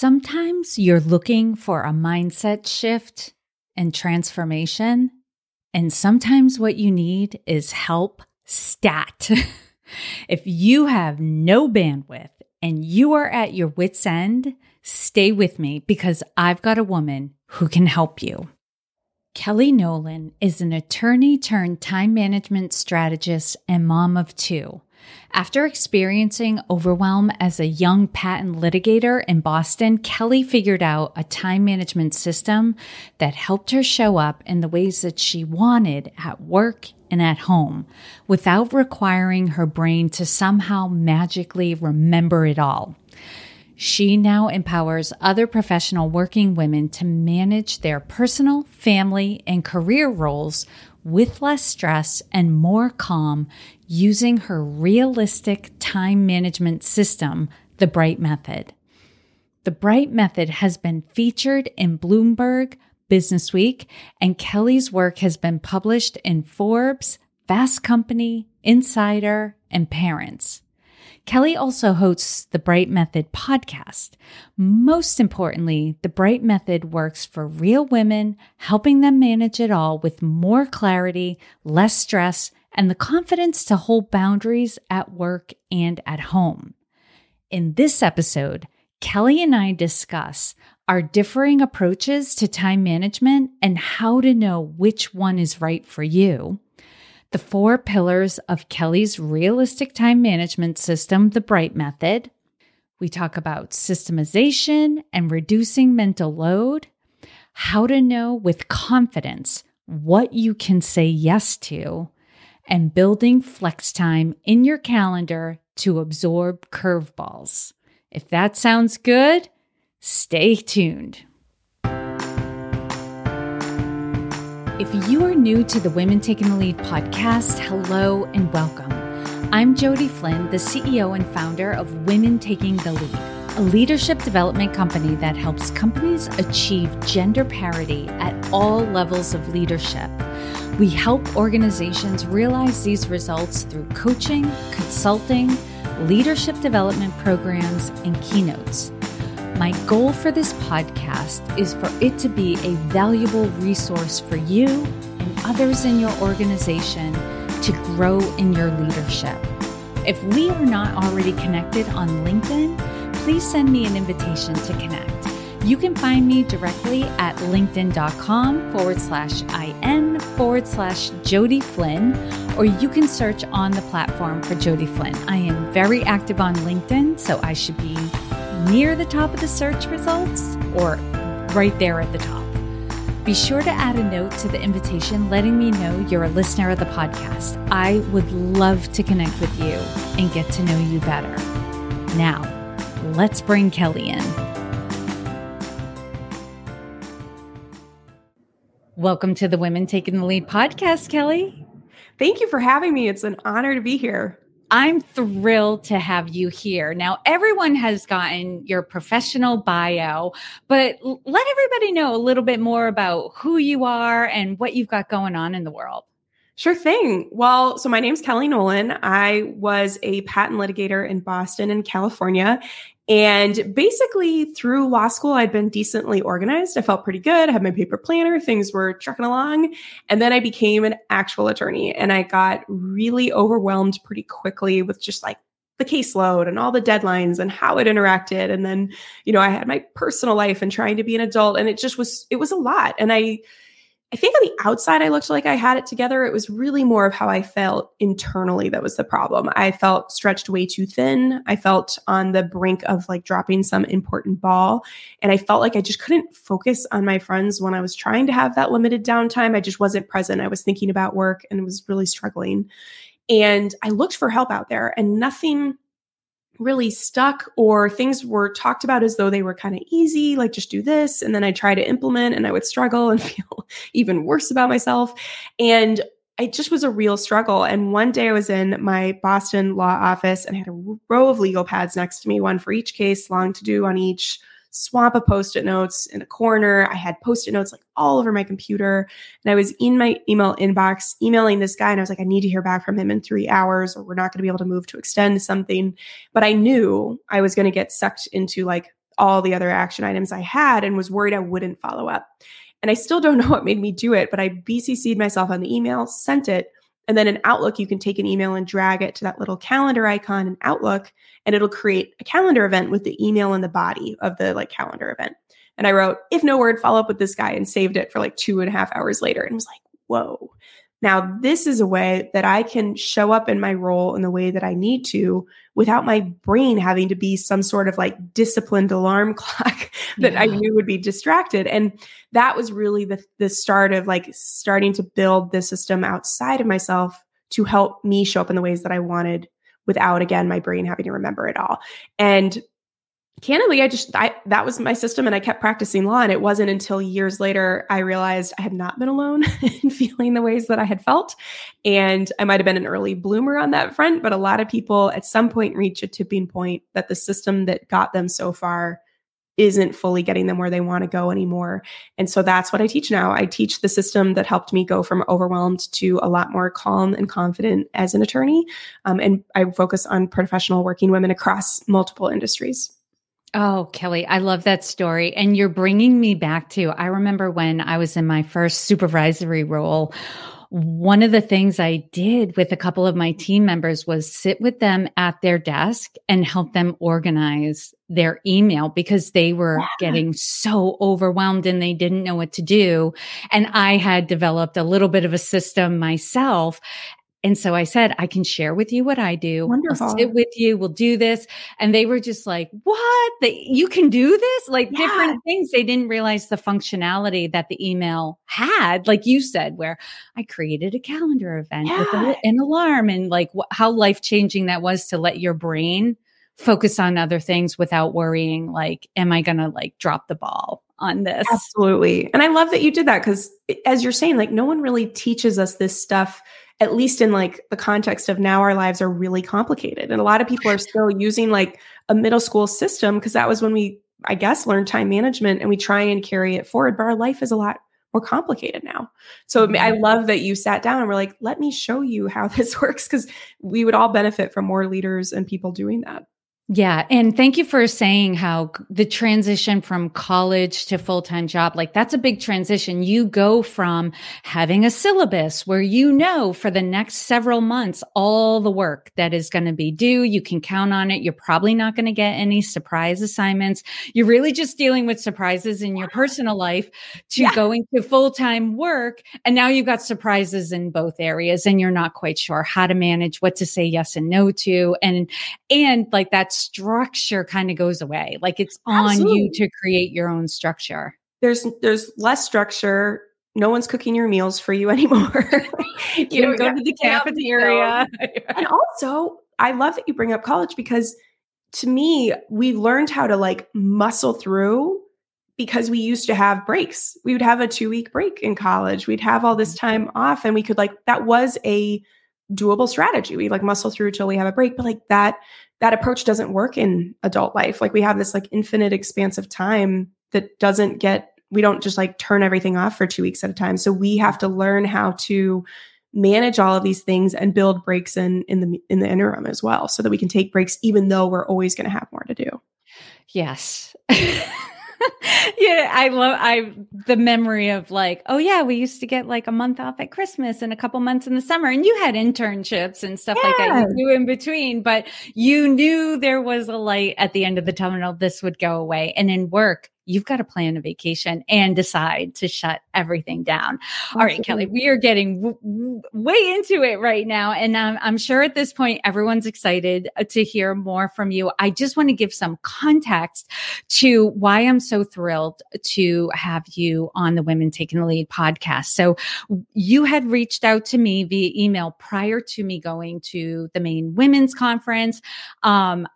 Sometimes you're looking for a mindset shift and transformation, and sometimes what you need is help stat. if you have no bandwidth and you are at your wits' end, stay with me because I've got a woman who can help you. Kelly Nolan is an attorney turned time management strategist and mom of two. After experiencing overwhelm as a young patent litigator in Boston, Kelly figured out a time management system that helped her show up in the ways that she wanted at work and at home without requiring her brain to somehow magically remember it all. She now empowers other professional working women to manage their personal, family, and career roles with less stress and more calm using her realistic time management system, the Bright Method. The Bright Method has been featured in Bloomberg, Businessweek, and Kelly's work has been published in Forbes, Fast Company, Insider, and Parents. Kelly also hosts the Bright Method podcast. Most importantly, the Bright Method works for real women, helping them manage it all with more clarity, less stress, and the confidence to hold boundaries at work and at home. In this episode, Kelly and I discuss our differing approaches to time management and how to know which one is right for you. The four pillars of Kelly's realistic time management system, the Bright Method. We talk about systemization and reducing mental load, how to know with confidence what you can say yes to, and building flex time in your calendar to absorb curveballs. If that sounds good, stay tuned. If you are new to the Women Taking the Lead podcast, hello and welcome. I'm Jody Flynn, the CEO and founder of Women Taking the Lead, a leadership development company that helps companies achieve gender parity at all levels of leadership we help organizations realize these results through coaching, consulting, leadership development programs, and keynotes. My goal for this podcast is for it to be a valuable resource for you and others in your organization to grow in your leadership. If we are not already connected on LinkedIn, please send me an invitation to connect. You can find me directly at linkedin.com forward slash IN forward slash Jody Flynn, or you can search on the platform for Jody Flynn. I am very active on LinkedIn, so I should be near the top of the search results or right there at the top. Be sure to add a note to the invitation letting me know you're a listener of the podcast. I would love to connect with you and get to know you better. Now, let's bring Kelly in. Welcome to the Women Taking the Lead podcast, Kelly. Thank you for having me. It's an honor to be here. I'm thrilled to have you here. Now, everyone has gotten your professional bio, but let everybody know a little bit more about who you are and what you've got going on in the world. Sure thing. Well, so my name's Kelly Nolan. I was a patent litigator in Boston and California. And basically, through law school, I'd been decently organized. I felt pretty good. I had my paper planner. Things were trucking along. And then I became an actual attorney and I got really overwhelmed pretty quickly with just like the caseload and all the deadlines and how it interacted. And then, you know, I had my personal life and trying to be an adult. And it just was, it was a lot. And I, I think on the outside, I looked like I had it together. It was really more of how I felt internally that was the problem. I felt stretched way too thin. I felt on the brink of like dropping some important ball. And I felt like I just couldn't focus on my friends when I was trying to have that limited downtime. I just wasn't present. I was thinking about work and was really struggling. And I looked for help out there and nothing really stuck or things were talked about as though they were kind of easy like just do this. And then i try to implement and i would struggle and feel even worse about myself. And it just was a real struggle. And one day i was in my boston law office and i had a row of legal pads next to me one for each case long to do on each swamp of post-it notes in a corner. I had post-it notes like all over my computer. And I was in my email inbox emailing this guy and I was like, I need to hear back from him in three hours or we're not going to be able to move to extend something. But I knew I was going to get sucked into like all the other action items I had and was worried I wouldn't follow up. And I still don't know what made me do it, but I BCC'd myself on the email, sent it. And then in Outlook, you can take an email and drag it to that little calendar icon in Outlook, and it'll create a calendar event with the email in the body of the like calendar event. And I wrote, if no word, follow up with this guy and saved it for like two and a half hours later and was like, whoa. Now, this is a way that I can show up in my role in the way that I need to without my brain having to be some sort of like disciplined alarm clock that yeah. I knew would be distracted. And that was really the, the start of like starting to build this system outside of myself to help me show up in the ways that I wanted without, again, my brain having to remember it all. And candidly i just I, that was my system and i kept practicing law and it wasn't until years later i realized i had not been alone in feeling the ways that i had felt. And i might have been an early bloomer on that front but a lot of people at some point reach a tipping point that the system that got them so far isn't fully getting them where they want to go anymore. And so that's what i teach now. I teach the system that helped me go from overwhelmed to a lot more calm and confident as an attorney. Um, and i focus on professional working women across multiple industries Oh, Kelly, I love that story. And you're bringing me back to, I remember when I was in my first supervisory role. One of the things I did with a couple of my team members was sit with them at their desk and help them organize their email because they were yeah. getting so overwhelmed and they didn't know what to do. And I had developed a little bit of a system myself. And so I said, I can share with you what I do. Wonderful. I'll sit with you. We'll do this. And they were just like, what? you can do this? Like yeah. different things. They didn't realize the functionality that the email had, like you said, where I created a calendar event yeah. with a, an alarm and like wh- how life changing that was to let your brain focus on other things without worrying, like, am I going to like drop the ball? on this. Absolutely. And I love that you did that because eh, as you're saying, like no one really teaches us this stuff at least in like the context of now our lives are really complicated. And a lot of people are still using like a middle school system because that was when we i guess learned time management and we try and carry it forward but our life is a lot more complicated now. So i mm-hmm. love that you sat down and were like let me show you how this works because we would all benefit from more leaders and people doing that yeah. And thank you for saying how the transition from college to full time job, like that's a big transition. You go from having a syllabus where you know for the next several months all the work that is going to be due. You can count on it. You're probably not going to get any surprise assignments. You're really just dealing with surprises in your personal life to yeah. going to full time work. And now you've got surprises in both areas and you're not quite sure how to manage what to say yes and no to. And, and like that's structure kind of goes away. Like it's on Absolutely. you to create your own structure. There's there's less structure. No one's cooking your meals for you anymore. you, you don't go to the cafeteria. and also, I love that you bring up college because to me, we learned how to like muscle through because we used to have breaks. We would have a two week break in college. We'd have all this mm-hmm. time off and we could like, that was a doable strategy. We like muscle through till we have a break, but like that that approach doesn't work in adult life. Like we have this like infinite expanse of time that doesn't get we don't just like turn everything off for 2 weeks at a time. So we have to learn how to manage all of these things and build breaks in in the in the interim as well so that we can take breaks even though we're always going to have more to do. Yes. yeah, I love I the memory of like, oh yeah, we used to get like a month off at Christmas and a couple months in the summer, and you had internships and stuff yeah. like that you in between, but you knew there was a light at the end of the tunnel. This would go away, and in work, you've got to plan a vacation and decide to shut everything down. All right, Kelly, we are getting w- w- way into it right now. And um, I'm sure at this point, everyone's excited uh, to hear more from you. I just want to give some context to why I'm so thrilled to have you on the Women Taking the Lead podcast. So you had reached out to me via email prior to me going to the Maine women's conference. Um,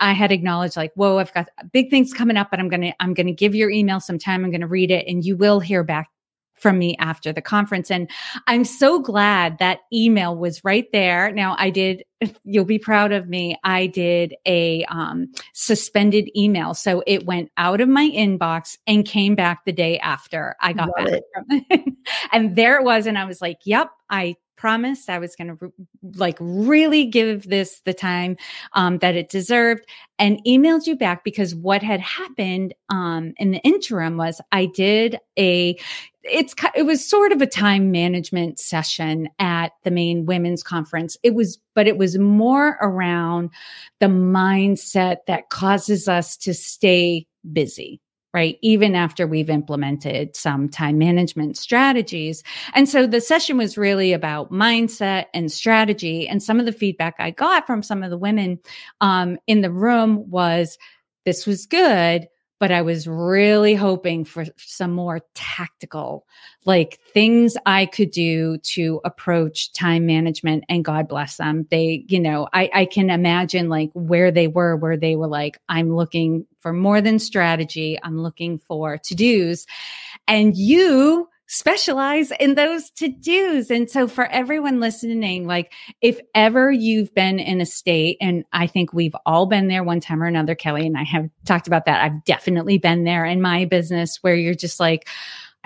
I had acknowledged like, whoa, I've got big things coming up, but I'm going to, I'm going to give your email some time. I'm going to read it and you will hear back from me after the conference. And I'm so glad that email was right there. Now I did, you'll be proud of me. I did a um, suspended email. So it went out of my inbox and came back the day after I got Love back from it. and there it was. And I was like, yep, I promised I was going to like really give this the time um, that it deserved and emailed you back because what had happened um, in the interim was I did a it's it was sort of a time management session at the Maine women's conference. It was but it was more around the mindset that causes us to stay busy right? Even after we've implemented some time management strategies. And so the session was really about mindset and strategy. And some of the feedback I got from some of the women um, in the room was this was good, but I was really hoping for some more tactical, like things I could do to approach time management. And God bless them. They, you know, I, I can imagine like where they were, where they were like, I'm looking for more than strategy. I'm looking for to dos. And you specialize in those to dos. And so for everyone listening, like if ever you've been in a state, and I think we've all been there one time or another, Kelly and I have talked about that. I've definitely been there in my business where you're just like,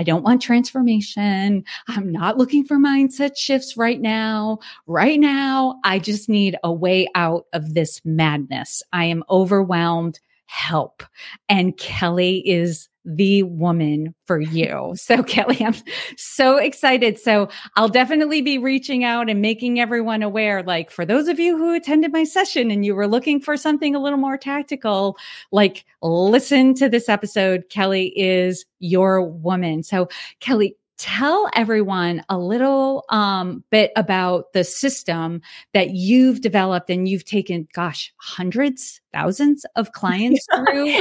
I don't want transformation. I'm not looking for mindset shifts right now. Right now, I just need a way out of this madness. I am overwhelmed. Help. And Kelly is the woman for you. So, Kelly, I'm so excited. So, I'll definitely be reaching out and making everyone aware. Like, for those of you who attended my session and you were looking for something a little more tactical, like, listen to this episode. Kelly is your woman. So, Kelly, tell everyone a little um, bit about the system that you've developed and you've taken gosh hundreds thousands of clients through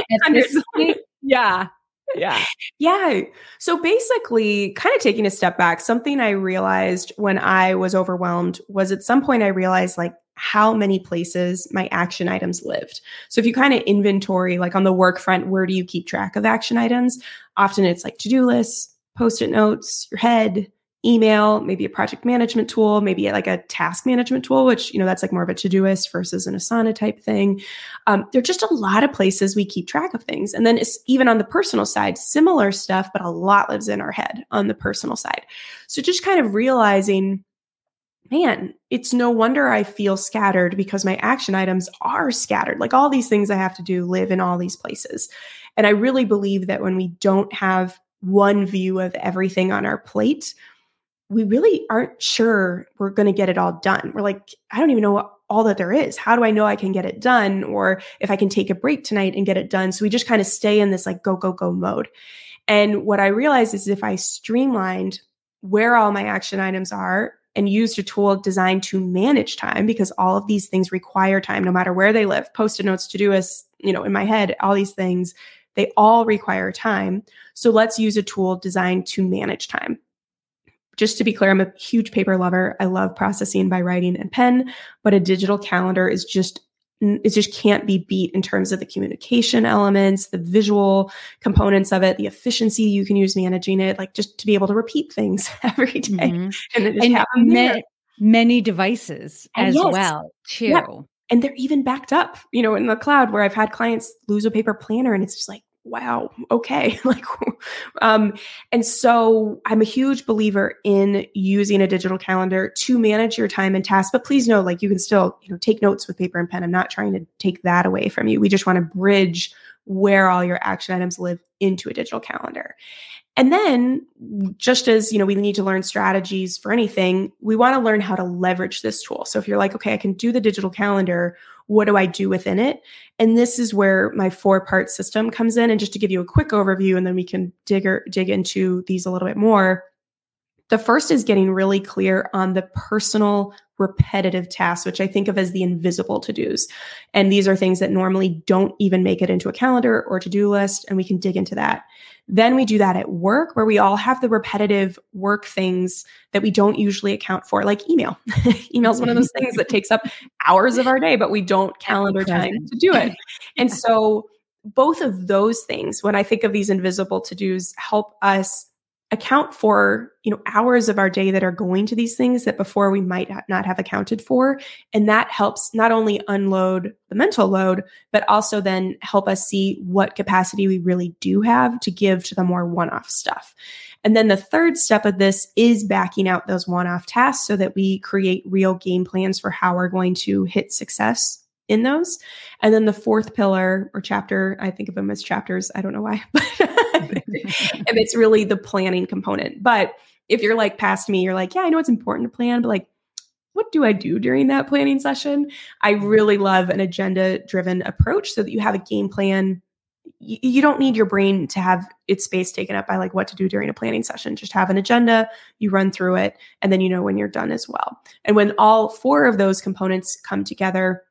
yeah yeah. Yeah. So basically, kind of taking a step back, something I realized when I was overwhelmed was at some point I realized like how many places my action items lived. So if you kind of inventory, like on the work front, where do you keep track of action items? Often it's like to do lists, post it notes, your head, email, maybe a project management tool, maybe like a task management tool, which, you know, that's like more of a Todoist versus an Asana type thing. Um, there are just a lot of places we keep track of things. And then it's even on the personal side, similar stuff, but a lot lives in our head on the personal side. So just kind of realizing, man, it's no wonder I feel scattered because my action items are scattered. Like all these things I have to do live in all these places. And I really believe that when we don't have one view of everything on our plate, we really aren't sure we're going to get it all done. We're like, I don't even know what all that there is. How do I know I can get it done? Or if I can take a break tonight and get it done. So we just kind of stay in this like go, go, go mode. And what I realized is if I streamlined where all my action items are and used a tool designed to manage time, because all of these things require time, no matter where they live, post-it notes, Todoist, you know, in my head, all these things, they all require time. So let's use a tool designed to manage time just to be clear, I'm a huge paper lover. I love processing by writing and pen, but a digital calendar is just it just can't be beat in terms of the communication elements, the visual components of it, the efficiency you can use managing it, like just to be able to repeat things every day. Mm-hmm. and, and ma- many devices and as yes, well, too. Yeah. And they're even backed up, you know, in the cloud where I've had clients lose a paper planner and it's just like, wow, okay. like, um, and so I'm a huge believer in using a digital calendar to manage your time and tasks. But please know, like, you can still, you know, take notes with paper and pen. I'm not trying to take that away from you. We just want to bridge where all your action items live into a digital calendar. And then just as, you know, we need to learn strategies for anything, we want to learn how to leverage this tool. So if you're like, okay, I can do the digital calendar, what do I do within it? And this is where my four part system comes in. And just to give you a quick overview, and then we can dig, or, dig into these a little bit more. The first is getting really clear on the personal repetitive tasks, which I think of as the invisible to dos. And these are things that normally don't even make it into a calendar or to do list. And we can dig into that. Then we do that at work where we all have the repetitive work things that we don't usually account for, like email. email is one of those things that takes up hours of our day, but we don't calendar time to do it. And so both of those things, when I think of these invisible to dos, help us account for you know hours of our day that are going to these things that before we might not have accounted for. And that helps not only unload the mental load but also then help us see what capacity we really do have to give to the more one-off stuff. And then the third step of this is backing out those one off tasks so that we create real game plans for how we're going to hit success in those. And then the fourth pillar or chapter, I think of them as chapters. I don't know why, and it's really the planning component. But if you're like past me, you're like, yeah, I know it's important to plan, but like, what do I do during that planning session? I mm-hmm. really love an agenda driven approach so that you have a game plan. You, you don't need your brain to have its space taken up by like what to do during a planning session. Just have an agenda, you run through it, and then you know when you're done as well. And when all four of those components come together,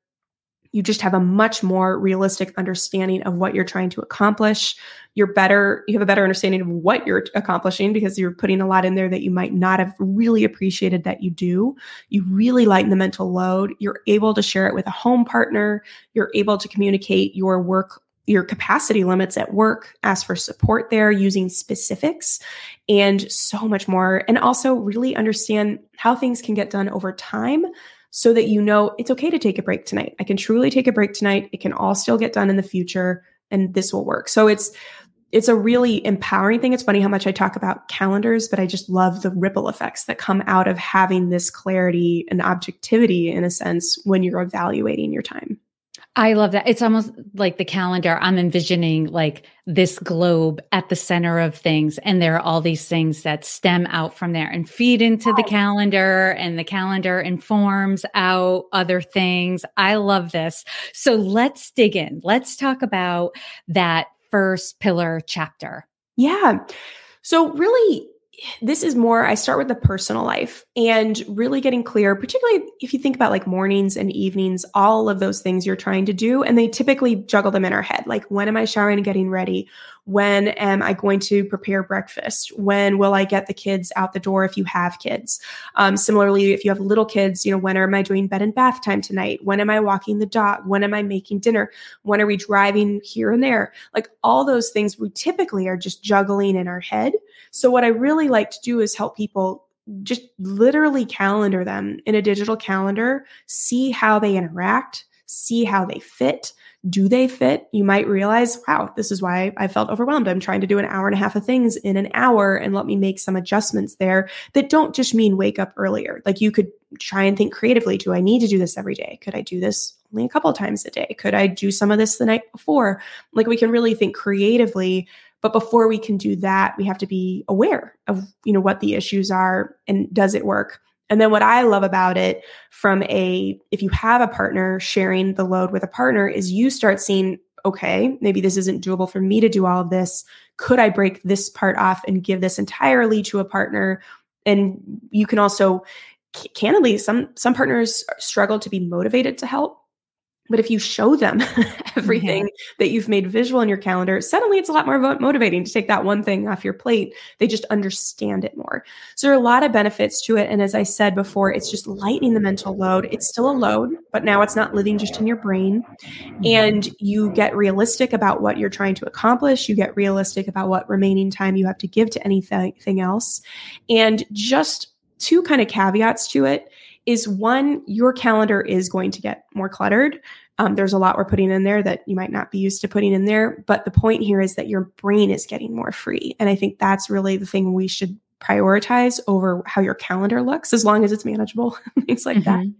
you just have a much more realistic understanding of what you're trying to accomplish. You're better, you have a better understanding of what you're accomplishing because you're putting a lot in there that you might not have really appreciated that you do. You really lighten the mental load. You're able to share it with a home partner. You're able to communicate your work your capacity limits at work, ask for support there using specifics and so much more. And also really understand how things can get done over time so that you know it's okay to take a break tonight. I can truly take a break tonight. It can all still get done in the future and this will work. So it's it's a really empowering thing. It's funny how much I talk about calendars, but I just love the ripple effects that come out of having this clarity and objectivity in a sense when you're evaluating your time. I love that. It's almost like the calendar. I'm envisioning like this globe at the center of things. And there are all these things that stem out from there and feed into the calendar, and the calendar informs out other things. I love this. So let's dig in. Let's talk about that first pillar chapter. Yeah. So, really, this is more i start with the personal life and really getting clear particularly if you think about like mornings and evenings all of those things you're trying to do and they typically juggle them in our head. Like when am i showering and getting ready when am I going to prepare breakfast? When will I get the kids out the door if you have kids? Um, similarly, if you have little kids, you know, when am I doing bed and bath time tonight? When am I walking the dog? When am I making dinner? When are we driving here and there? Like all those things we typically are just juggling in our head. So, what I really like to do is help people just literally calendar them in a digital calendar, see how they interact, see how they fit do they fit? You might realize, wow, this is why I felt overwhelmed. I'm trying to do an hour and a half of things in an hour and let me make some adjustments there that don't just mean wake up earlier. Like you could try and think creatively. Do I need to do this every day? Could I do this only a couple times a day? Could I do some of this the night before? Like we can really think creatively. But before we can do that, we have to be aware of, you know, what the issues are and does it work? And then what I love about it from a, if you have a partner sharing the load with a partner, is you start seeing, okay, maybe this isn't doable for me to do all of this. Could I break this part off and give this entirely to a partner? And you can also, candidly, some some partners struggle to be motivated to help but if you show them everything yeah. that you've made visual in your calendar, suddenly it's a lot more motivating to take that one thing off your plate. They just understand it more. So there are a lot of benefits to it. And as I said before, it's just lightening the mental load. It's still a load, but now it's not living just in your brain. Mm-hmm. And you get realistic about what you're trying to accomplish. You get realistic about what remaining time you have to give to anything else. And just two kind of caveats to it is one, your calendar is going to get more cluttered. Um, there's a lot we're putting in there that you might not be used to putting in there. But the point here is that your brain is getting more free. And I think that's really the thing we should prioritize over how your calendar looks as long as it's manageable things like mm-hmm. that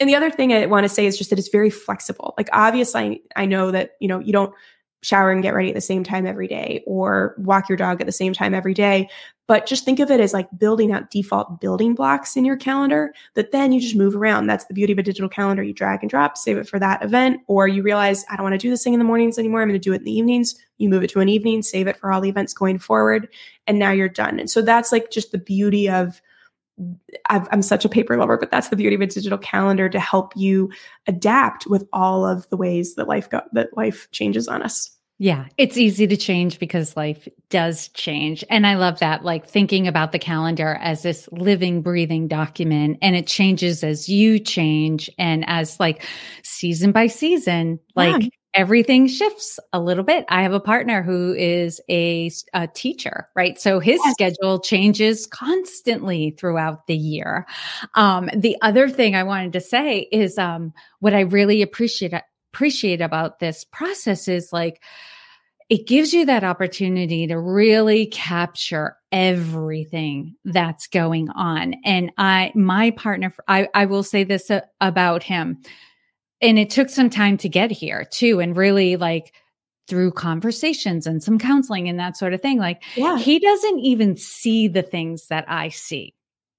and the other thing i want to say is just that it's very flexible like obviously I know that you know you don't shower and get ready at the same time every day or walk your dog at the same time every day. But just think of it as like building out default building blocks in your calendar that then you just move around. That's the beauty of a digital calendar. You drag and drop, save it for that event, or you realize, I don't want to do this thing in the mornings anymore. I'm going to do it in the evenings. You move it to an evening, save it for all the events going forward, and now you're done. And so that's like just the beauty of i am such a paper lover, but that's the beauty of a digital calendar to help you adapt with all of the ways that life go, that life changes on us. Yeah, it's easy to change because life does change. And I love that, like thinking about the calendar as this living, breathing document, and it changes as you change and as like season by season, like yeah everything shifts a little bit. I have a partner who is a, a teacher, right? So his yes. schedule changes constantly throughout the year. Um, the other thing I wanted to say is um, what I really appreciate appreciate about this process is like it gives you that opportunity to really capture everything that's going on. And I, my partner, I, I will say this uh, about him. And it took some time to get here too. And really like through conversations and some counseling and that sort of thing. Like yeah. he doesn't even see the things that I see.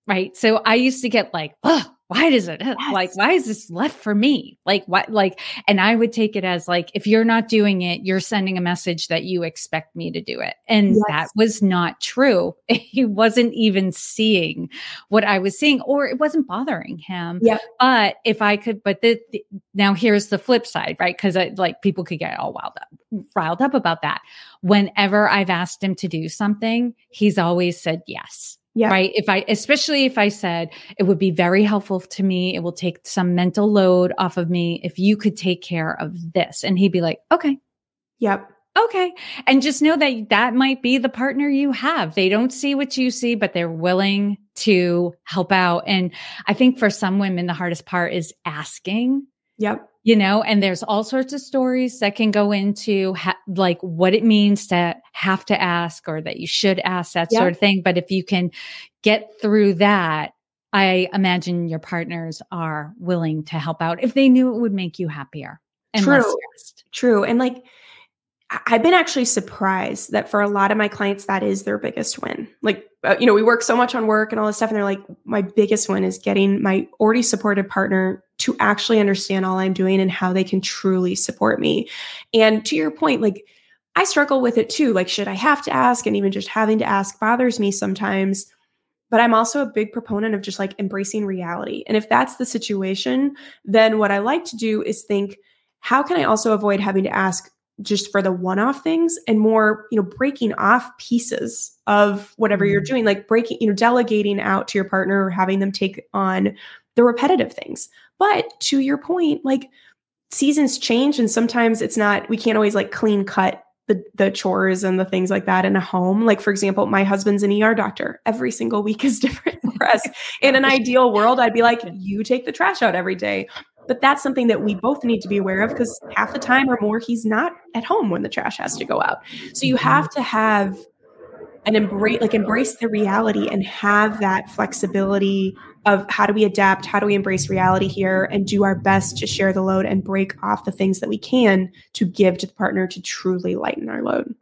Right. So I used to get like, oh, why does it uh, yes. like why is this left for me? Like what like and i would take it as like if you're not doing it you're sending a message that you expect me to do it. And yes. that was not true. He wasn't even seeing what i was seeing or it wasn't bothering him. Yeah but if i could but the, the now here's the flip side right? Because like people could get all wild up riled up about that. Whenever i've asked him to do something he's always said yes yeah. Right. If I, especially if I said it would be very helpful to me, it will take some mental load off of me if you could take care of this. And he'd be like, okay. Yep. Okay. And just know that that might be the partner you have. They don't see what you see, but they're willing to help out. And I think for some women, the hardest part is asking. Yep you know and there's all sorts of stories that can go into ha- like what it means to have to ask or that you should ask that sort of thing. But if you can get through that i imagine your partners are willing to help out if they knew it would make you happier and true. true. And like I've been actually surprised that for a lot of my clients, that is their biggest win. Like, uh, you know, we work so much on work and all this stuff, and they're like, my biggest win is getting my already supported partner to actually understand all I'm doing and how they can truly support me. And to your point, like, I struggle with it too. Like, should I have to ask? And even just having to ask bothers me sometimes. But I'm also a big proponent of just like embracing reality. And if that's the situation, then what I like to do is think, how can I also avoid having to ask just for the one-off things and more you know breaking off pieces of whatever you're mm-hmm. doing like breaking you know delegating out to your partner or having them take on the repetitive things. But to your point like seasons change and sometimes it's not we can't always like clean cut the the chores and the things like that in a home. Like for example my husband's an ER doctor. Every single week is different for us. In an ideal world I'd be like you take the trash out every day but that's something that we both need to be aware of because half the time or more, he's not at home when the trash has to go out. So you have to have an embrace, like embrace the reality and have that flexibility of how do we adapt? How do we embrace reality here and do our best to share the load and break off the things that we can to give to the partner to truly lighten our load?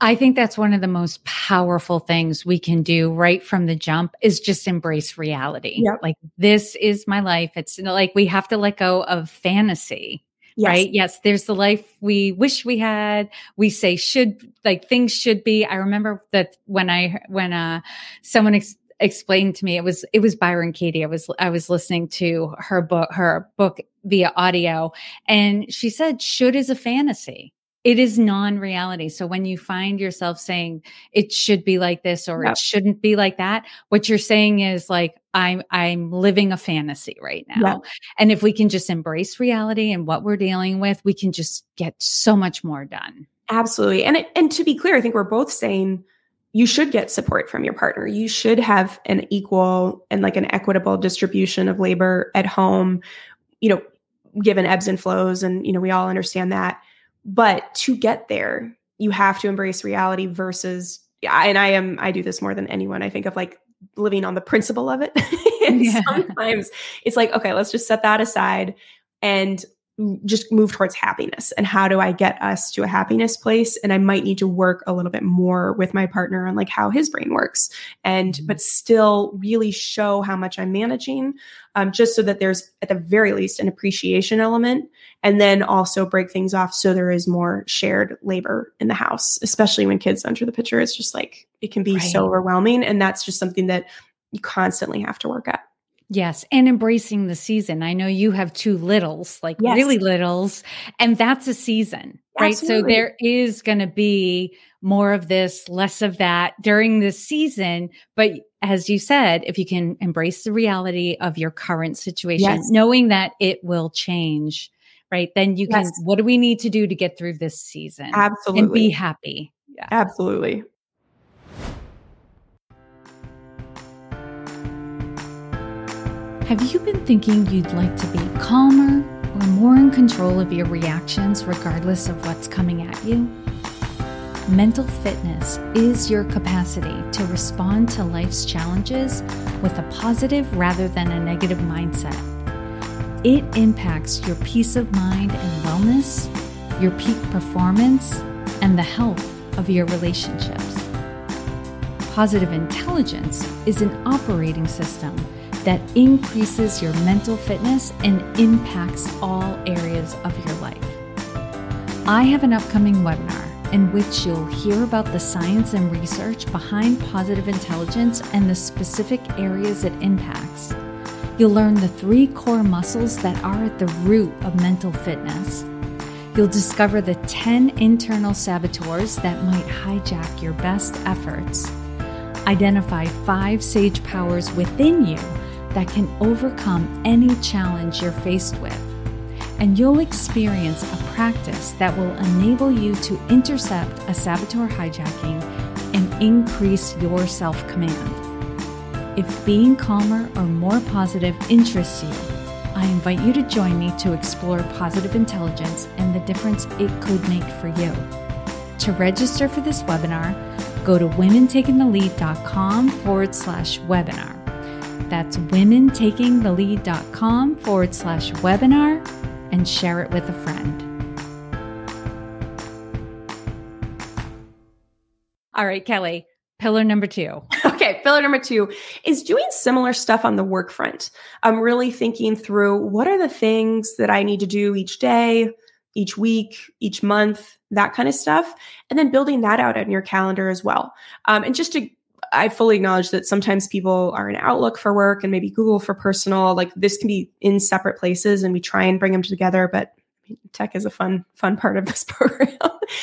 I think that's one of the most powerful things we can do right from the jump is just embrace reality. Yep. Like this is my life. It's like we have to let go of fantasy. Yes. Right. Yes. There's the life we wish we had. We say should like things should be. I remember that when I, when, uh, someone ex- explained to me, it was, it was Byron Katie. I was, I was listening to her book, her book via audio and she said, should is a fantasy it is non-reality. So when you find yourself saying it should be like this or it shouldn't be like that, what you're saying is like I'm I'm living a fantasy right now. And if we can just embrace reality and what we're dealing with, we can just get so much more done. Absolutely. And it, and to be clear, I think we're both saying you should get support from your partner. You should have an equal and like an equitable distribution of labor at home, you know, given ebbs and flows and you know, we all understand that but to get there, you have to embrace reality versus, and I am, I do this more than anyone. I think of like living on the principle of it. and yeah. sometimes it's like, okay, let's just set that aside and just move towards happiness and how do i get us to a happiness place and i might need to work a little bit more with my partner on like how his brain works and mm-hmm. but still really show how much i'm managing um, just so that there's at the very least an appreciation element and then also break things off so there is more shared labor in the house especially when kids enter the picture it's just like it can be right. so overwhelming and that's just something that you constantly have to work at Yes, and embracing the season. I know you have two littles, like yes. really littles, and that's a season, right? Absolutely. So there is going to be more of this, less of that during this season. But as you said, if you can embrace the reality of your current situation, yes. knowing that it will change, right? Then you yes. can, what do we need to do to get through this season? Absolutely. And be happy. Yeah. Absolutely. Have you been thinking you'd like to be calmer or more in control of your reactions regardless of what's coming at you? Mental fitness is your capacity to respond to life's challenges with a positive rather than a negative mindset. It impacts your peace of mind and wellness, your peak performance, and the health of your relationships. Positive intelligence is an operating system that increases your mental fitness and impacts all areas of your life. I have an upcoming webinar in which you'll hear about the science and research behind positive intelligence and the specific areas it impacts. You'll learn the three core muscles that are at the root of mental fitness. You'll discover the 10 internal saboteurs that might hijack your best efforts. Identify five sage powers within you that can overcome any challenge you're faced with and you'll experience a practice that will enable you to intercept a saboteur hijacking and increase your self command. If being calmer or more positive interests you, I invite you to join me to explore positive intelligence and the difference it could make for you. To register for this webinar, go to womentakingthelead.com forward slash webinar. That's womentakingthelead.com forward slash webinar and share it with a friend. All right, Kelly, pillar number two. Okay, pillar number two is doing similar stuff on the work front. I'm really thinking through what are the things that I need to do each day, each week, each month, that kind of stuff, and then building that out in your calendar as well. Um, and just to I fully acknowledge that sometimes people are in Outlook for work and maybe Google for personal. Like this can be in separate places, and we try and bring them together. But tech is a fun, fun part of this program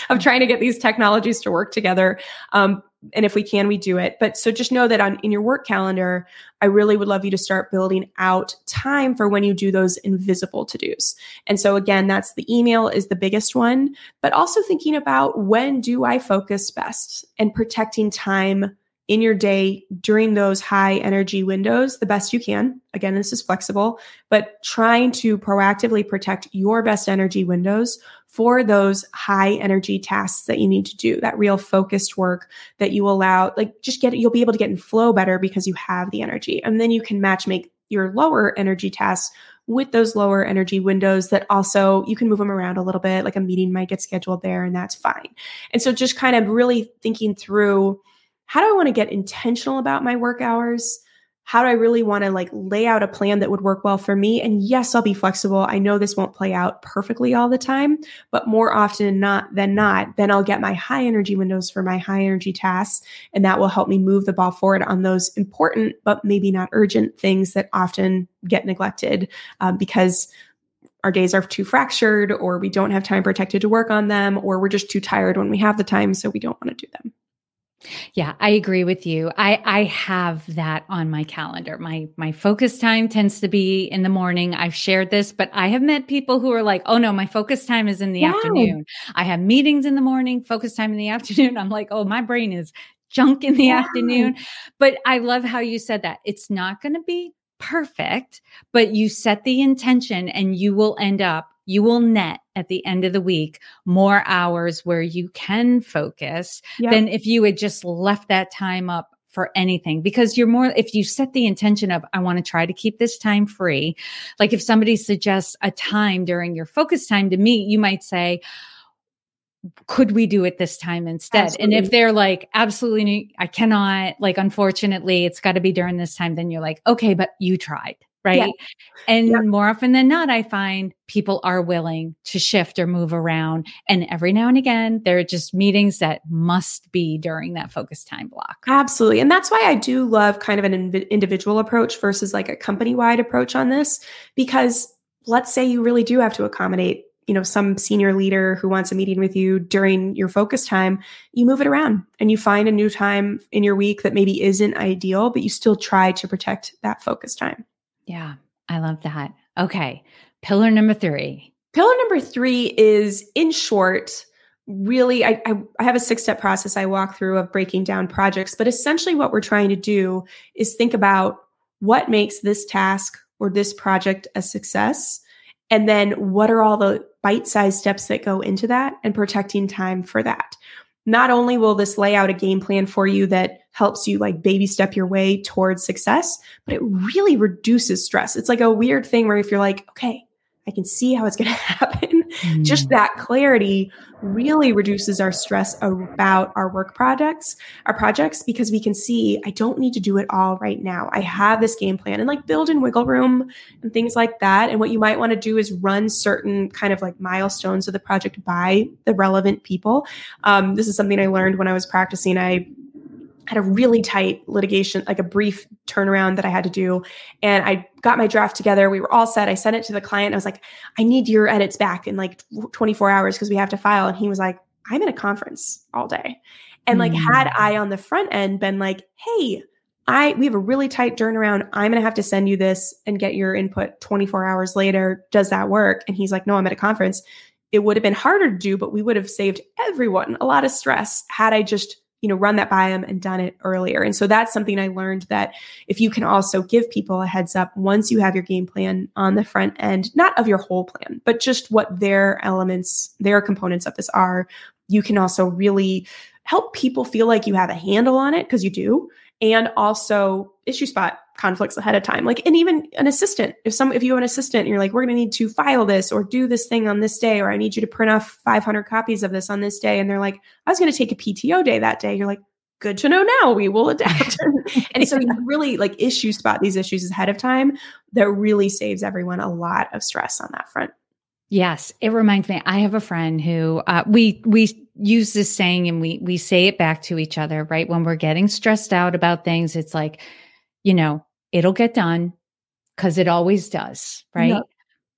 of trying to get these technologies to work together. Um, and if we can, we do it. But so just know that on in your work calendar, I really would love you to start building out time for when you do those invisible to dos. And so again, that's the email is the biggest one, but also thinking about when do I focus best and protecting time in your day during those high energy windows the best you can. Again, this is flexible, but trying to proactively protect your best energy windows for those high energy tasks that you need to do, that real focused work that you allow, like just get, you'll be able to get in flow better because you have the energy. And then you can match make your lower energy tasks with those lower energy windows that also you can move them around a little bit, like a meeting might get scheduled there and that's fine. And so just kind of really thinking through how do I want to get intentional about my work hours? How do I really want to like lay out a plan that would work well for me? And yes, I'll be flexible. I know this won't play out perfectly all the time, but more often not than not, then I'll get my high energy windows for my high energy tasks. And that will help me move the ball forward on those important, but maybe not urgent things that often get neglected um, because our days are too fractured or we don't have time protected to work on them or we're just too tired when we have the time. So we don't want to do them. Yeah, I agree with you. I I have that on my calendar. My my focus time tends to be in the morning. I've shared this, but I have met people who are like, "Oh no, my focus time is in the wow. afternoon. I have meetings in the morning, focus time in the afternoon." I'm like, "Oh, my brain is junk in the wow. afternoon." But I love how you said that. It's not going to be perfect, but you set the intention and you will end up you will net at the end of the week more hours where you can focus yep. than if you had just left that time up for anything because you're more if you set the intention of i want to try to keep this time free like if somebody suggests a time during your focus time to meet you might say could we do it this time instead absolutely. and if they're like absolutely i cannot like unfortunately it's got to be during this time then you're like okay but you tried right? Yeah. And yeah. more often than not, I find people are willing to shift or move around. And every now and again, there are just meetings that must be during that focus time block. Absolutely. And that's why I do love kind of an individual approach versus like a company wide approach on this, because let's say you really do have to accommodate you know some senior leader who wants a meeting with you during your focus time you move it around and you find a new time in your week that maybe isn't ideal but you still try to protect that focus time yeah, I love that. Okay. Pillar number three. Pillar number three is in short, really, I, I, I have a six step process I walk through of breaking down projects. But essentially, what we're trying to do is think about what makes this task or this project a success. And then what are all the bite sized steps that go into that and protecting time for that. not only will this lay out a game plan for you that helps you like baby step your way towards success, but it really reduces stress. It's like a weird thing where if you're like, okay, I can see how it's going to happen. Mm. Just that clarity really reduces our stress about our work projects, our projects, because we can see I don't need to do it all right now. I have this game plan and like build in wiggle room and things like that. And what you might want to do is run certain kind of like milestones of the project by the relevant people. Um, this is something I learned when I was practicing. I had a really tight litigation, like a brief turnaround that I had to do. And I got my draft together. We were all set. I sent it to the client. I was like, I need your edits back in like 24 hours because we have to file. And he was like, I'm in a conference all day. And like, mm. had I on the front end been like, hey, I we have a really tight turnaround. I'm gonna have to send you this and get your input 24 hours later. Does that work? And he's like, No, I'm at a conference. It would have been harder to do, but we would have saved everyone a lot of stress had I just you know, run that by them and done it earlier. And so that's something I learned that if you can also give people a heads up once you have your game plan on the front end, not of your whole plan, but just what their elements, their components of this are, you can also really help people feel like you have a handle on it because you do and also issue spot conflicts ahead of time. Like and even an assistant if some if you have an assistant and you're like we're going to need to file this or do this thing on this day or i need you to print off 500 copies of this on this day and they're like i was going to take a pto day that day. You're like good to know now. We will adapt. And so you really like issue spot these issues ahead of time. That really saves everyone a lot of stress on that front Yes, it reminds me. I have a friend who uh, we we use this saying and we we say it back to each other. Right when we're getting stressed out about things, it's like, you know, it'll get done because it always does. Right, yep.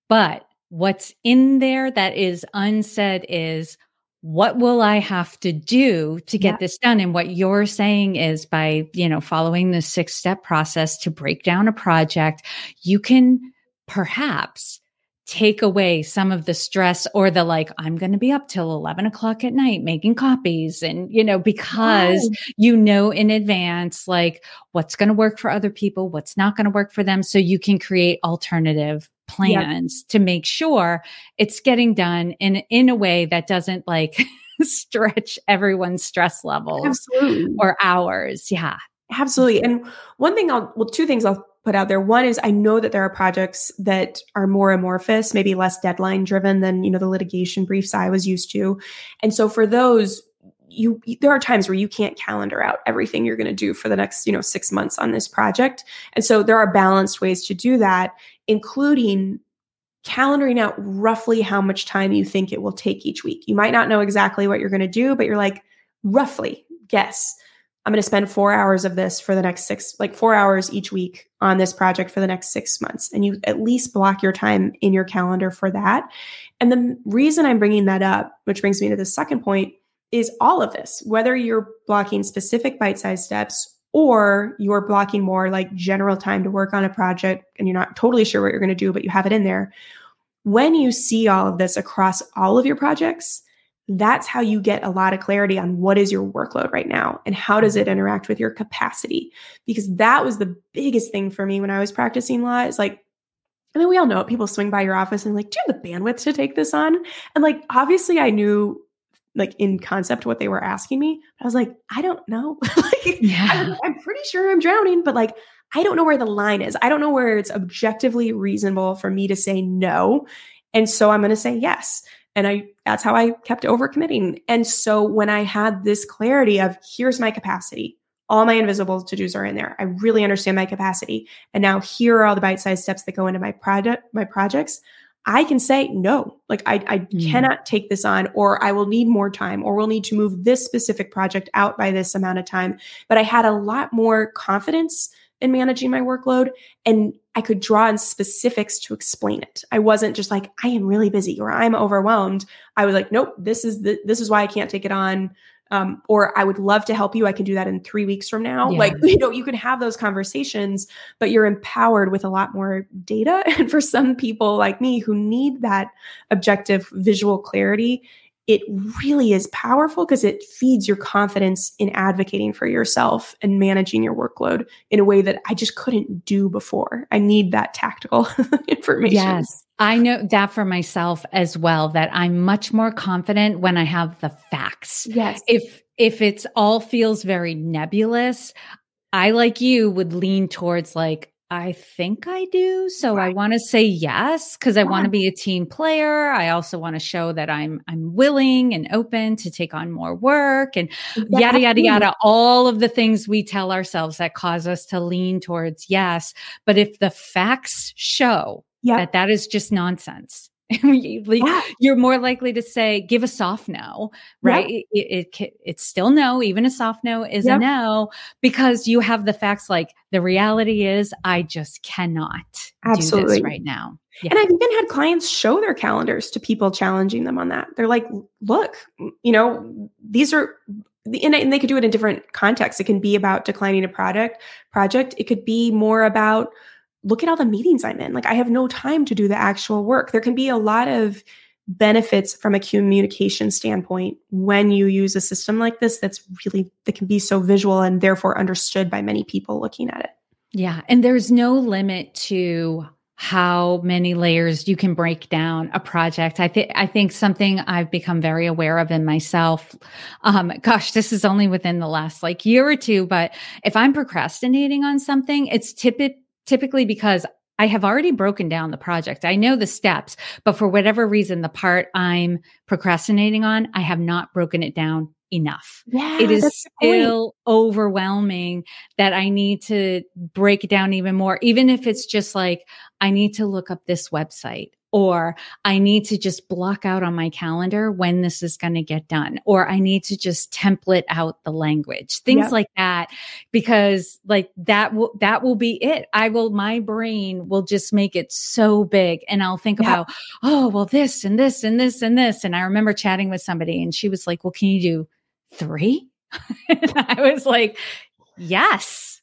but what's in there that is unsaid is what will I have to do to get yep. this done? And what you're saying is by, you know, following the six step process to break down a project, you can perhaps take away some of the stress or the like, I'm going to be up till 11 o'clock at night making copies. And, you know, because you know in advance, like what's going to work for other people, what's not going to work for them. So you can create alternative plans yep. to make sure it's getting done in, in a way that doesn't like stretch everyone's stress levels Absolutely. or hours. Yeah. Absolutely. Mm-hmm. And one thing I'll, well, two things I'll put out there. One is I know that there are projects that are more amorphous, maybe less deadline driven than, you know, the litigation briefs I was used to. And so for those, you there are times where you can't calendar out everything you're going to do for the next, you know, 6 months on this project. And so there are balanced ways to do that, including calendaring out roughly how much time you think it will take each week. You might not know exactly what you're going to do, but you're like roughly guess I'm going to spend four hours of this for the next six, like four hours each week on this project for the next six months. And you at least block your time in your calendar for that. And the reason I'm bringing that up, which brings me to the second point, is all of this, whether you're blocking specific bite sized steps or you're blocking more like general time to work on a project and you're not totally sure what you're going to do, but you have it in there. When you see all of this across all of your projects, that's how you get a lot of clarity on what is your workload right now and how does it mm-hmm. interact with your capacity because that was the biggest thing for me when i was practicing law is like I mean, we all know it. People swing by your office and like, do you have the bandwidth to take this on? And like, obviously, I knew like in concept what they were asking me. I was like, I don't know. like, yeah. I'm pretty sure I'm drowning, but like, I don't know where the line is. I don't know where it's objectively reasonable for me to say no. And so I'm going to say yes. And I that's how I kept overcommitting. And so when I had this clarity of here's my capacity, all my invisible to dos are in there. I really understand my capacity. And now here are all the bite-sized steps that go into my project, my projects. I can say no, like I, I mm. cannot take this on, or I will need more time, or we'll need to move this specific project out by this amount of time. But I had a lot more confidence in managing my workload and I could draw on specifics to explain it. I wasn't just like I am really busy or I'm overwhelmed. I was like, nope, this is the this is why I can't take it on. Um, or I would love to help you. I can do that in three weeks from now. Yeah. Like, you know, you can have those conversations, but you're empowered with a lot more data. And for some people like me who need that objective visual clarity, it really is powerful because it feeds your confidence in advocating for yourself and managing your workload in a way that I just couldn't do before. I need that tactical information. Yes. I know that for myself as well, that I'm much more confident when I have the facts. Yes. If if it's all feels very nebulous, I like you would lean towards like, I think I do. So right. I want to say yes because I want to be a team player. I also want to show that I'm I'm willing and open to take on more work and exactly. yada yada yada. All of the things we tell ourselves that cause us to lean towards yes. But if the facts show yep. that that is just nonsense. yeah. You're more likely to say, give a soft no, right? Yep. It, it, it's still no. Even a soft no is yep. a no because you have the facts like the reality is I just cannot Absolutely. do this right now. Yeah. And I've even had clients show their calendars to people challenging them on that. They're like, look, you know, these are and, and they could do it in different contexts. It can be about declining a product project. It could be more about look at all the meetings I'm in. Like I have no time to do the actual work. There can be a lot of benefits from a communication standpoint when you use a system like this that's really that can be so visual and therefore understood by many people looking at it. Yeah, and there's no limit to how many layers you can break down a project. I think I think something I've become very aware of in myself. Um, gosh, this is only within the last like year or two, but if I'm procrastinating on something, it's typically typically because I have already broken down the project. I know the steps, but for whatever reason, the part I'm procrastinating on, I have not broken it down enough. Yeah, it is still overwhelming that I need to break it down even more, even if it's just like, I need to look up this website or I need to just block out on my calendar when this is going to get done, or I need to just template out the language, things yep. like that, because like that will, that will be it. I will, my brain will just make it so big and I'll think yep. about, oh, well, this and this and this and this. And I remember chatting with somebody and she was like, well, can you do three? I was like, yes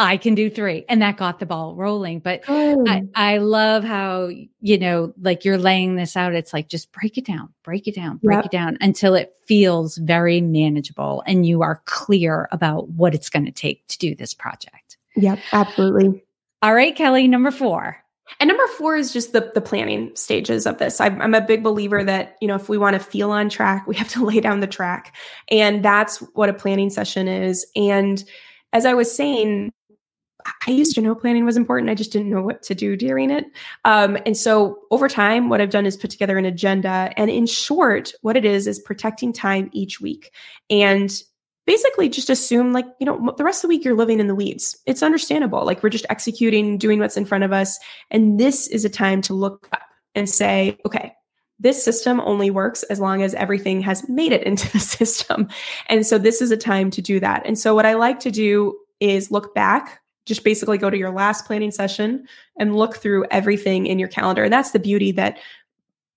I can do three. And that got the ball rolling. But oh. I, I, love how, you know, like you're laying this out. It's like just break it down, break it down, break yep. it down until it feels very manageable and you are clear about what it's going to take to do this project. Yep, absolutely. All right, Kelly, number four. And number four is just the the planning stages of this. I'm, I'm, a big believer that you know if we want to feel on track, we have to lay down the track, and that's what a planning session is. And as I was saying, I used to know planning was important. I just didn't know what to do during it. Um, and so over time, what I've done is put together an agenda. And in short, what it is is protecting time each week. And basically just assume like, you know, the rest of the week you're living in the weeds. It's understandable. Like we're just executing, doing what's in front of us. And this is a time to look up and say, okay, this system only works as long as everything has made it into the system. And so this is a time to do that. And so what I like to do is look back just basically go to your last planning session and look through everything in your calendar. And that's the beauty that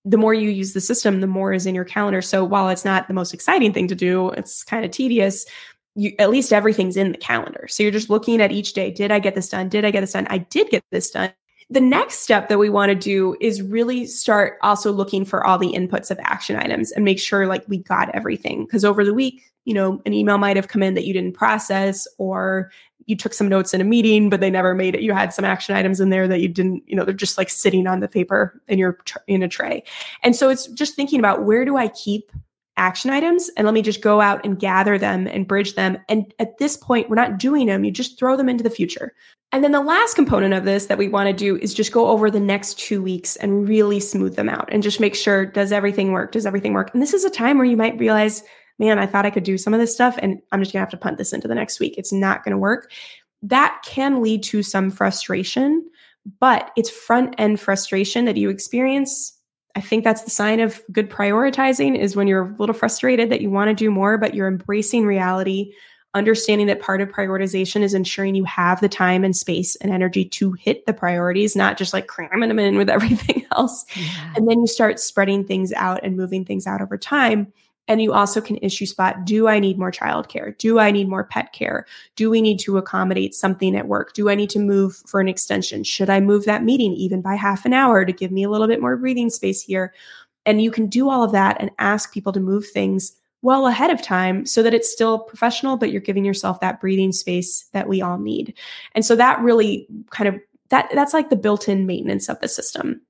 the more you use the system, the more is in your calendar. So while it's not the most exciting thing to do, it's kind of tedious. You, at least everything's in the calendar. So you're just looking at each day. Did I get this done? Did I get this done? I did get this done. The next step that we want to do is really start also looking for all the inputs of action items and make sure like we got everything. Because over the week, you know, an email might have come in that you didn't process, or you took some notes in a meeting, but they never made it. You had some action items in there that you didn't, you know, they're just like sitting on the paper in your in a tray. And so it's just thinking about where do I keep action items and let me just go out and gather them and bridge them. And at this point, we're not doing them, you just throw them into the future. And then the last component of this that we want to do is just go over the next two weeks and really smooth them out and just make sure does everything work? Does everything work? And this is a time where you might realize, man, I thought I could do some of this stuff and I'm just gonna have to punt this into the next week. It's not gonna work. That can lead to some frustration, but it's front end frustration that you experience. I think that's the sign of good prioritizing is when you're a little frustrated that you want to do more, but you're embracing reality, understanding that part of prioritization is ensuring you have the time and space and energy to hit the priorities, not just like cramming them in with everything else. Yeah. And then you start spreading things out and moving things out over time. And you also can issue spot do I need more childcare? Do I need more pet care? Do we need to accommodate something at work? Do I need to move for an extension? Should I move that meeting even by half an hour to give me a little bit more breathing space here? And you can do all of that and ask people to move things well ahead of time so that it's still professional, but you're giving yourself that breathing space that we all need. And so that really kind of that that's like the built-in maintenance of the system.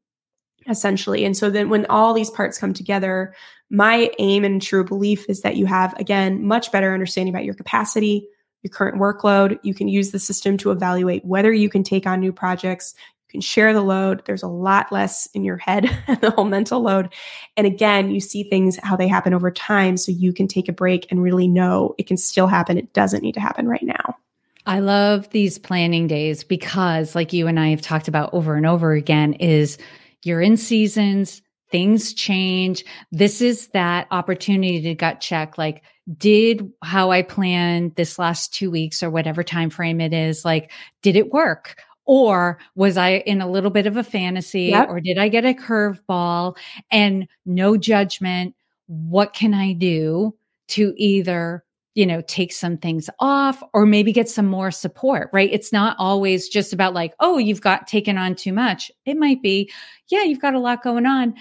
Essentially. And so then when all these parts come together, my aim and true belief is that you have, again, much better understanding about your capacity, your current workload. You can use the system to evaluate whether you can take on new projects. You can share the load. There's a lot less in your head, the whole mental load. And again, you see things how they happen over time. So you can take a break and really know it can still happen. It doesn't need to happen right now. I love these planning days because, like you and I have talked about over and over again, is you're in seasons, things change. This is that opportunity to gut check like, did how I planned this last two weeks or whatever time frame it is, like, did it work? Or was I in a little bit of a fantasy yep. or did I get a curveball and no judgment? What can I do to either you know, take some things off or maybe get some more support, right? It's not always just about like, oh, you've got taken on too much. It might be, yeah, you've got a lot going on.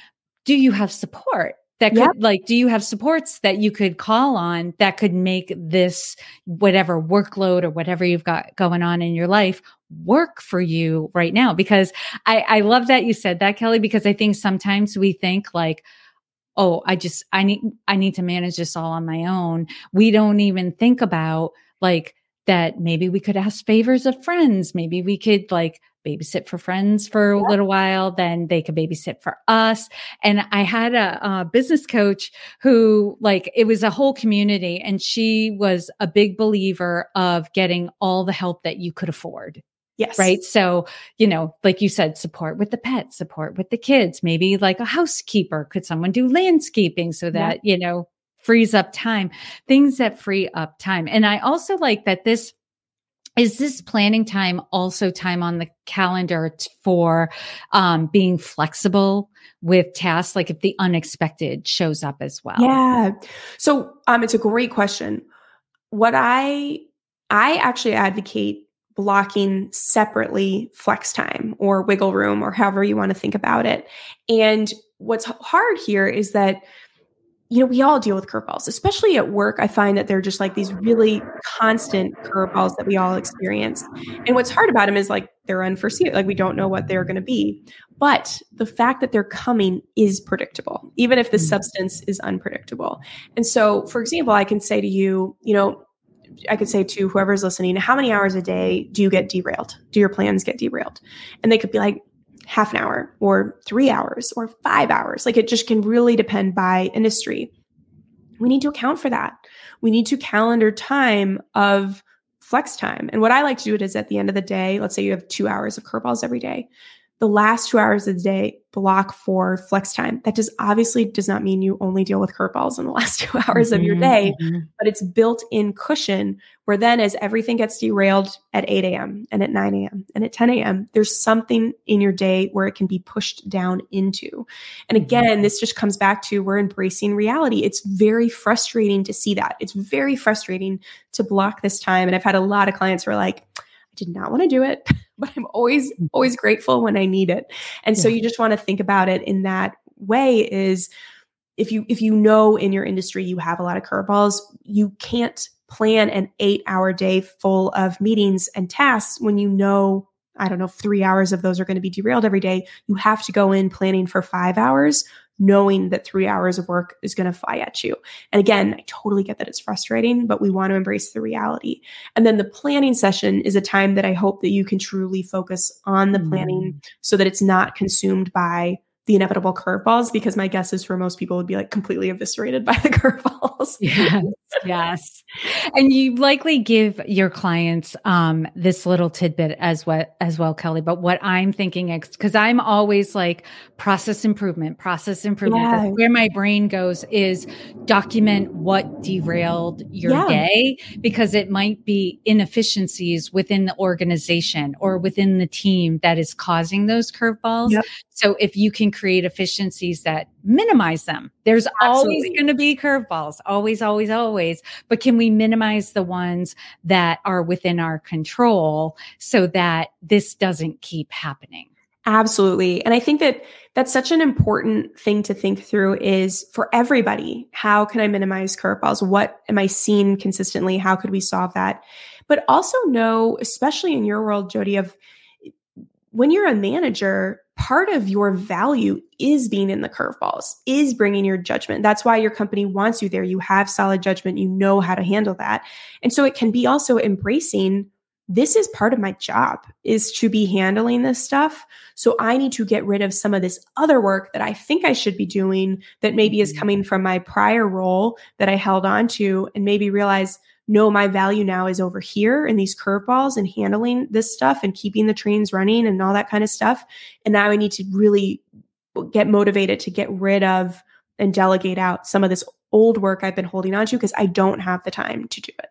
Do you have support? That could like, do you have supports that you could call on that could make this whatever workload or whatever you've got going on in your life work for you right now? Because I, I love that you said that, Kelly, because I think sometimes we think like, oh, I just, I need, I need to manage this all on my own. We don't even think about like that maybe we could ask favors of friends. Maybe we could like babysit for friends for a little while, then they could babysit for us. And I had a, a, business coach who, like, it was a whole community, and she was a big believer of getting all the help that you could afford. Yes. Right. So, you know, like you said, support with the pet, support with the kids, maybe like a housekeeper. Could someone do landscaping so that, yeah. you know, frees up time, things that free up time. And I also like that this is this planning time also time on the calendar for um, being flexible with tasks like if the unexpected shows up as well yeah so um, it's a great question what i i actually advocate blocking separately flex time or wiggle room or however you want to think about it. And what's hard here is that you know, we all deal with curveballs, especially at work. I find that they're just like these really constant curveballs that we all experience. And what's hard about them is like they're unforeseen, like we don't know what they're going to be. But the fact that they're coming is predictable, even if the mm-hmm. substance is unpredictable. And so, for example, I can say to you, you know, I could say to whoever's listening, how many hours a day do you get derailed? Do your plans get derailed? And they could be like half an hour or three hours or five hours. Like it just can really depend by industry. We need to account for that. We need to calendar time of flex time. And what I like to do it is at the end of the day, let's say you have two hours of curveballs every day the last two hours of the day block for flex time. That does obviously does not mean you only deal with curveballs in the last two hours mm-hmm, of your mm-hmm, day, mm-hmm. but it's built in cushion where then as everything gets derailed at 8 a.m. and at 9 a.m. and at 10 a.m., there's something in your day where it can be pushed down into. And mm-hmm. again, this just comes back to we're embracing reality. It's very frustrating to see that. It's very frustrating to block this time. And I've had a lot of clients who are like, I did not want to do it, but I'm always, always grateful when I need it. And yeah. so you just want to think about it in that way is if you if you know in your industry you have a lot of curveballs, you can't plan an eight hour day full of meetings and tasks when you know I don't know, three hours of those are going to be derailed every day. You have to go in planning for five hours knowing that three hours of work is going to fly at you. And again, I totally get that it's frustrating, but we want to embrace the reality. And then the planning session is a time that I hope that you can truly focus on the planning mm. so that it's not consumed by the inevitable curveballs because my guess is for most people would be like completely eviscerated by the curveballs. yes, yes. And you likely give your clients um, this little tidbit as well as well, Kelly. But what I'm thinking is because I'm always like process improvement, process improvement. Yeah. where my brain goes is document what derailed your yeah. day because it might be inefficiencies within the organization or within the team that is causing those curveballs. Yep. So if you can create efficiencies that minimize them, there's Absolutely. always going to be curveballs, always, always, always. But can we minimize the ones that are within our control so that this doesn't keep happening? Absolutely. And I think that that's such an important thing to think through is for everybody, how can I minimize curveballs? What am I seeing consistently? How could we solve that? But also know, especially in your world, Jody, of when you're a manager, part of your value is being in the curveballs, is bringing your judgment. That's why your company wants you there. You have solid judgment, you know how to handle that. And so it can be also embracing this is part of my job is to be handling this stuff. So I need to get rid of some of this other work that I think I should be doing that maybe is mm-hmm. coming from my prior role that I held on to and maybe realize no, my value now is over here in these curveballs and handling this stuff and keeping the trains running and all that kind of stuff. And now I need to really get motivated to get rid of and delegate out some of this old work I've been holding on to because I don't have the time to do it.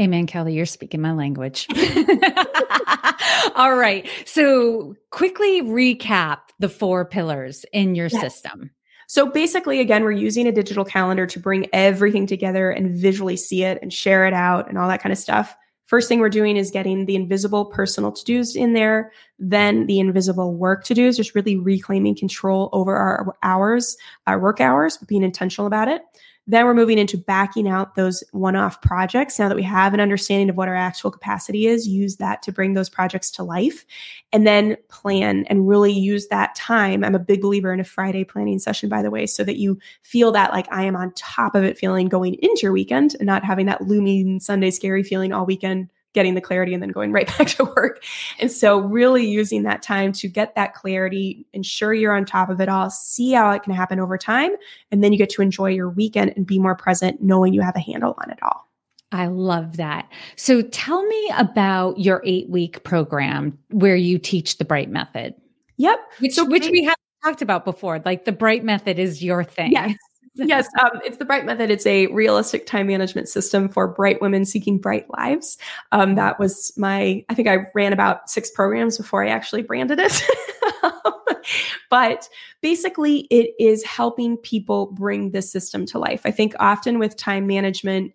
Amen, Kelly. You're speaking my language. All right. So, quickly recap the four pillars in your yes. system. So basically, again, we're using a digital calendar to bring everything together and visually see it and share it out and all that kind of stuff. First thing we're doing is getting the invisible personal to dos in there, then the invisible work to dos, just really reclaiming control over our hours, our work hours, but being intentional about it. Then we're moving into backing out those one off projects. Now that we have an understanding of what our actual capacity is, use that to bring those projects to life and then plan and really use that time. I'm a big believer in a Friday planning session, by the way, so that you feel that like I am on top of it feeling going into your weekend and not having that looming Sunday scary feeling all weekend getting the clarity and then going right back to work. And so, really using that time to get that clarity, ensure you're on top of it all, see how it can happen over time. And then you get to enjoy your weekend and be more present, knowing you have a handle on it all. I love that. So, tell me about your eight week program where you teach the Bright Method. Yep. Which, so, which we have talked about before. Like the Bright Method is your thing. Yes yes, um, it's the Bright Method. It's a realistic time management system for bright women seeking bright lives. Um, that was my, I think I ran about six programs before I actually branded it. but basically, it is helping people bring this system to life. I think often with time management,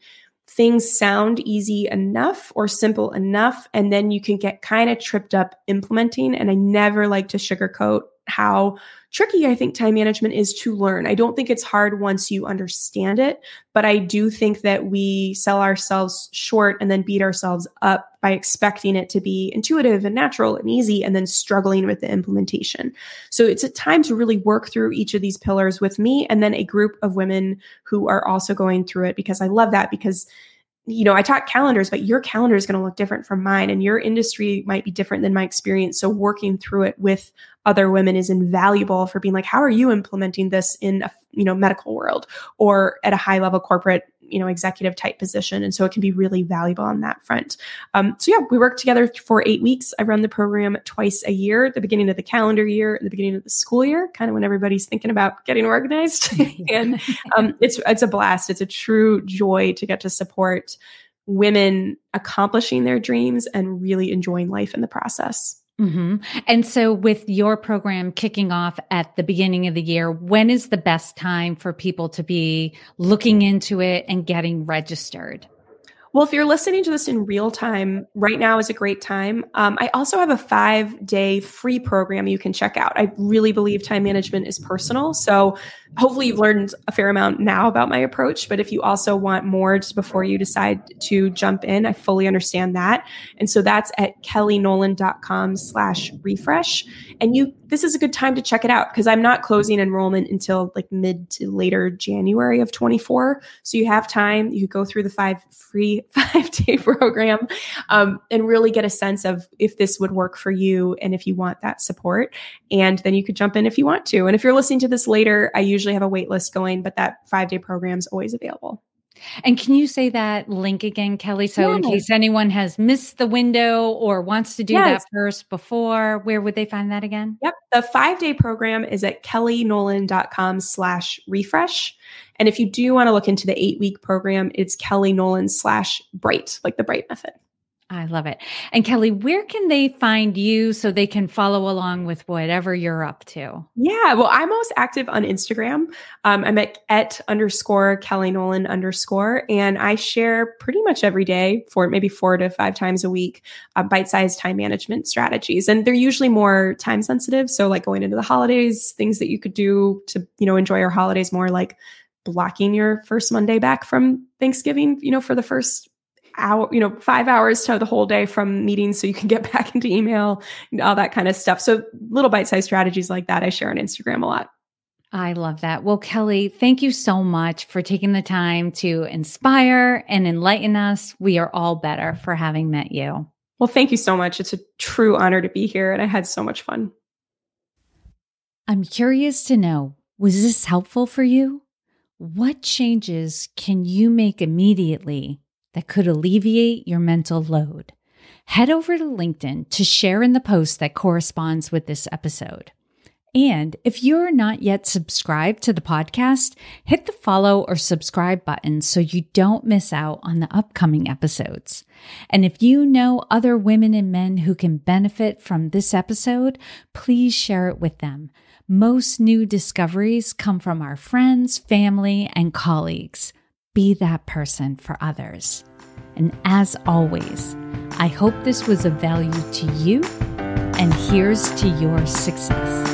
things sound easy enough or simple enough, and then you can get kind of tripped up implementing. And I never like to sugarcoat how tricky I think time management is to learn. I don't think it's hard once you understand it, but I do think that we sell ourselves short and then beat ourselves up by expecting it to be intuitive and natural and easy and then struggling with the implementation. So it's a time to really work through each of these pillars with me and then a group of women who are also going through it because I love that because you know, I talk calendars, but your calendar is going to look different from mine and your industry might be different than my experience. So working through it with other women is invaluable for being like, how are you implementing this in a, you know, medical world or at a high level corporate you know executive type position? And so it can be really valuable on that front. Um, so yeah we work together for eight weeks. I run the program twice a year the beginning of the calendar year the beginning of the school year kind of when everybody's thinking about getting organized. And um, it's it's a blast. It's a true joy to get to support women accomplishing their dreams and really enjoying life in the process Mm-hmm. And so, with your program kicking off at the beginning of the year, when is the best time for people to be looking into it and getting registered? Well, if you're listening to this in real time, right now is a great time. Um, I also have a five day free program you can check out. I really believe time management is personal. So hopefully you've learned a fair amount now about my approach but if you also want more just before you decide to jump in i fully understand that and so that's at kellynolan.com slash refresh and you this is a good time to check it out because i'm not closing enrollment until like mid to later january of 24 so you have time you go through the five free five day program um, and really get a sense of if this would work for you and if you want that support and then you could jump in if you want to and if you're listening to this later i usually have a wait list going, but that five day program is always available. And can you say that link again, Kelly? So, yes. in case anyone has missed the window or wants to do yes. that first before, where would they find that again? Yep. The five day program is at kellynolan.com slash refresh. And if you do want to look into the eight week program, it's kellynolan slash bright, like the bright method. I love it. And Kelly, where can they find you so they can follow along with whatever you're up to? Yeah, well, I'm most active on Instagram. Um, I'm at, at underscore Kelly Nolan underscore, and I share pretty much every day for maybe four to five times a week uh, bite sized time management strategies. And they're usually more time sensitive. So, like going into the holidays, things that you could do to, you know, enjoy your holidays more, like blocking your first Monday back from Thanksgiving, you know, for the first hour, you know, five hours to the whole day from meetings so you can get back into email, and all that kind of stuff. So little bite-sized strategies like that I share on Instagram a lot. I love that. Well, Kelly, thank you so much for taking the time to inspire and enlighten us. We are all better for having met you. Well, thank you so much. It's a true honor to be here, and I had so much fun. I'm curious to know was this helpful for you? What changes can you make immediately that could alleviate your mental load? Head over to LinkedIn to share in the post that corresponds with this episode. And if you're not yet subscribed to the podcast, hit the follow or subscribe button so you don't miss out on the upcoming episodes. And if you know other women and men who can benefit from this episode, please share it with them. Most new discoveries come from our friends, family, and colleagues. Be that person for others. And as always, I hope this was of value to you, and here's to your success.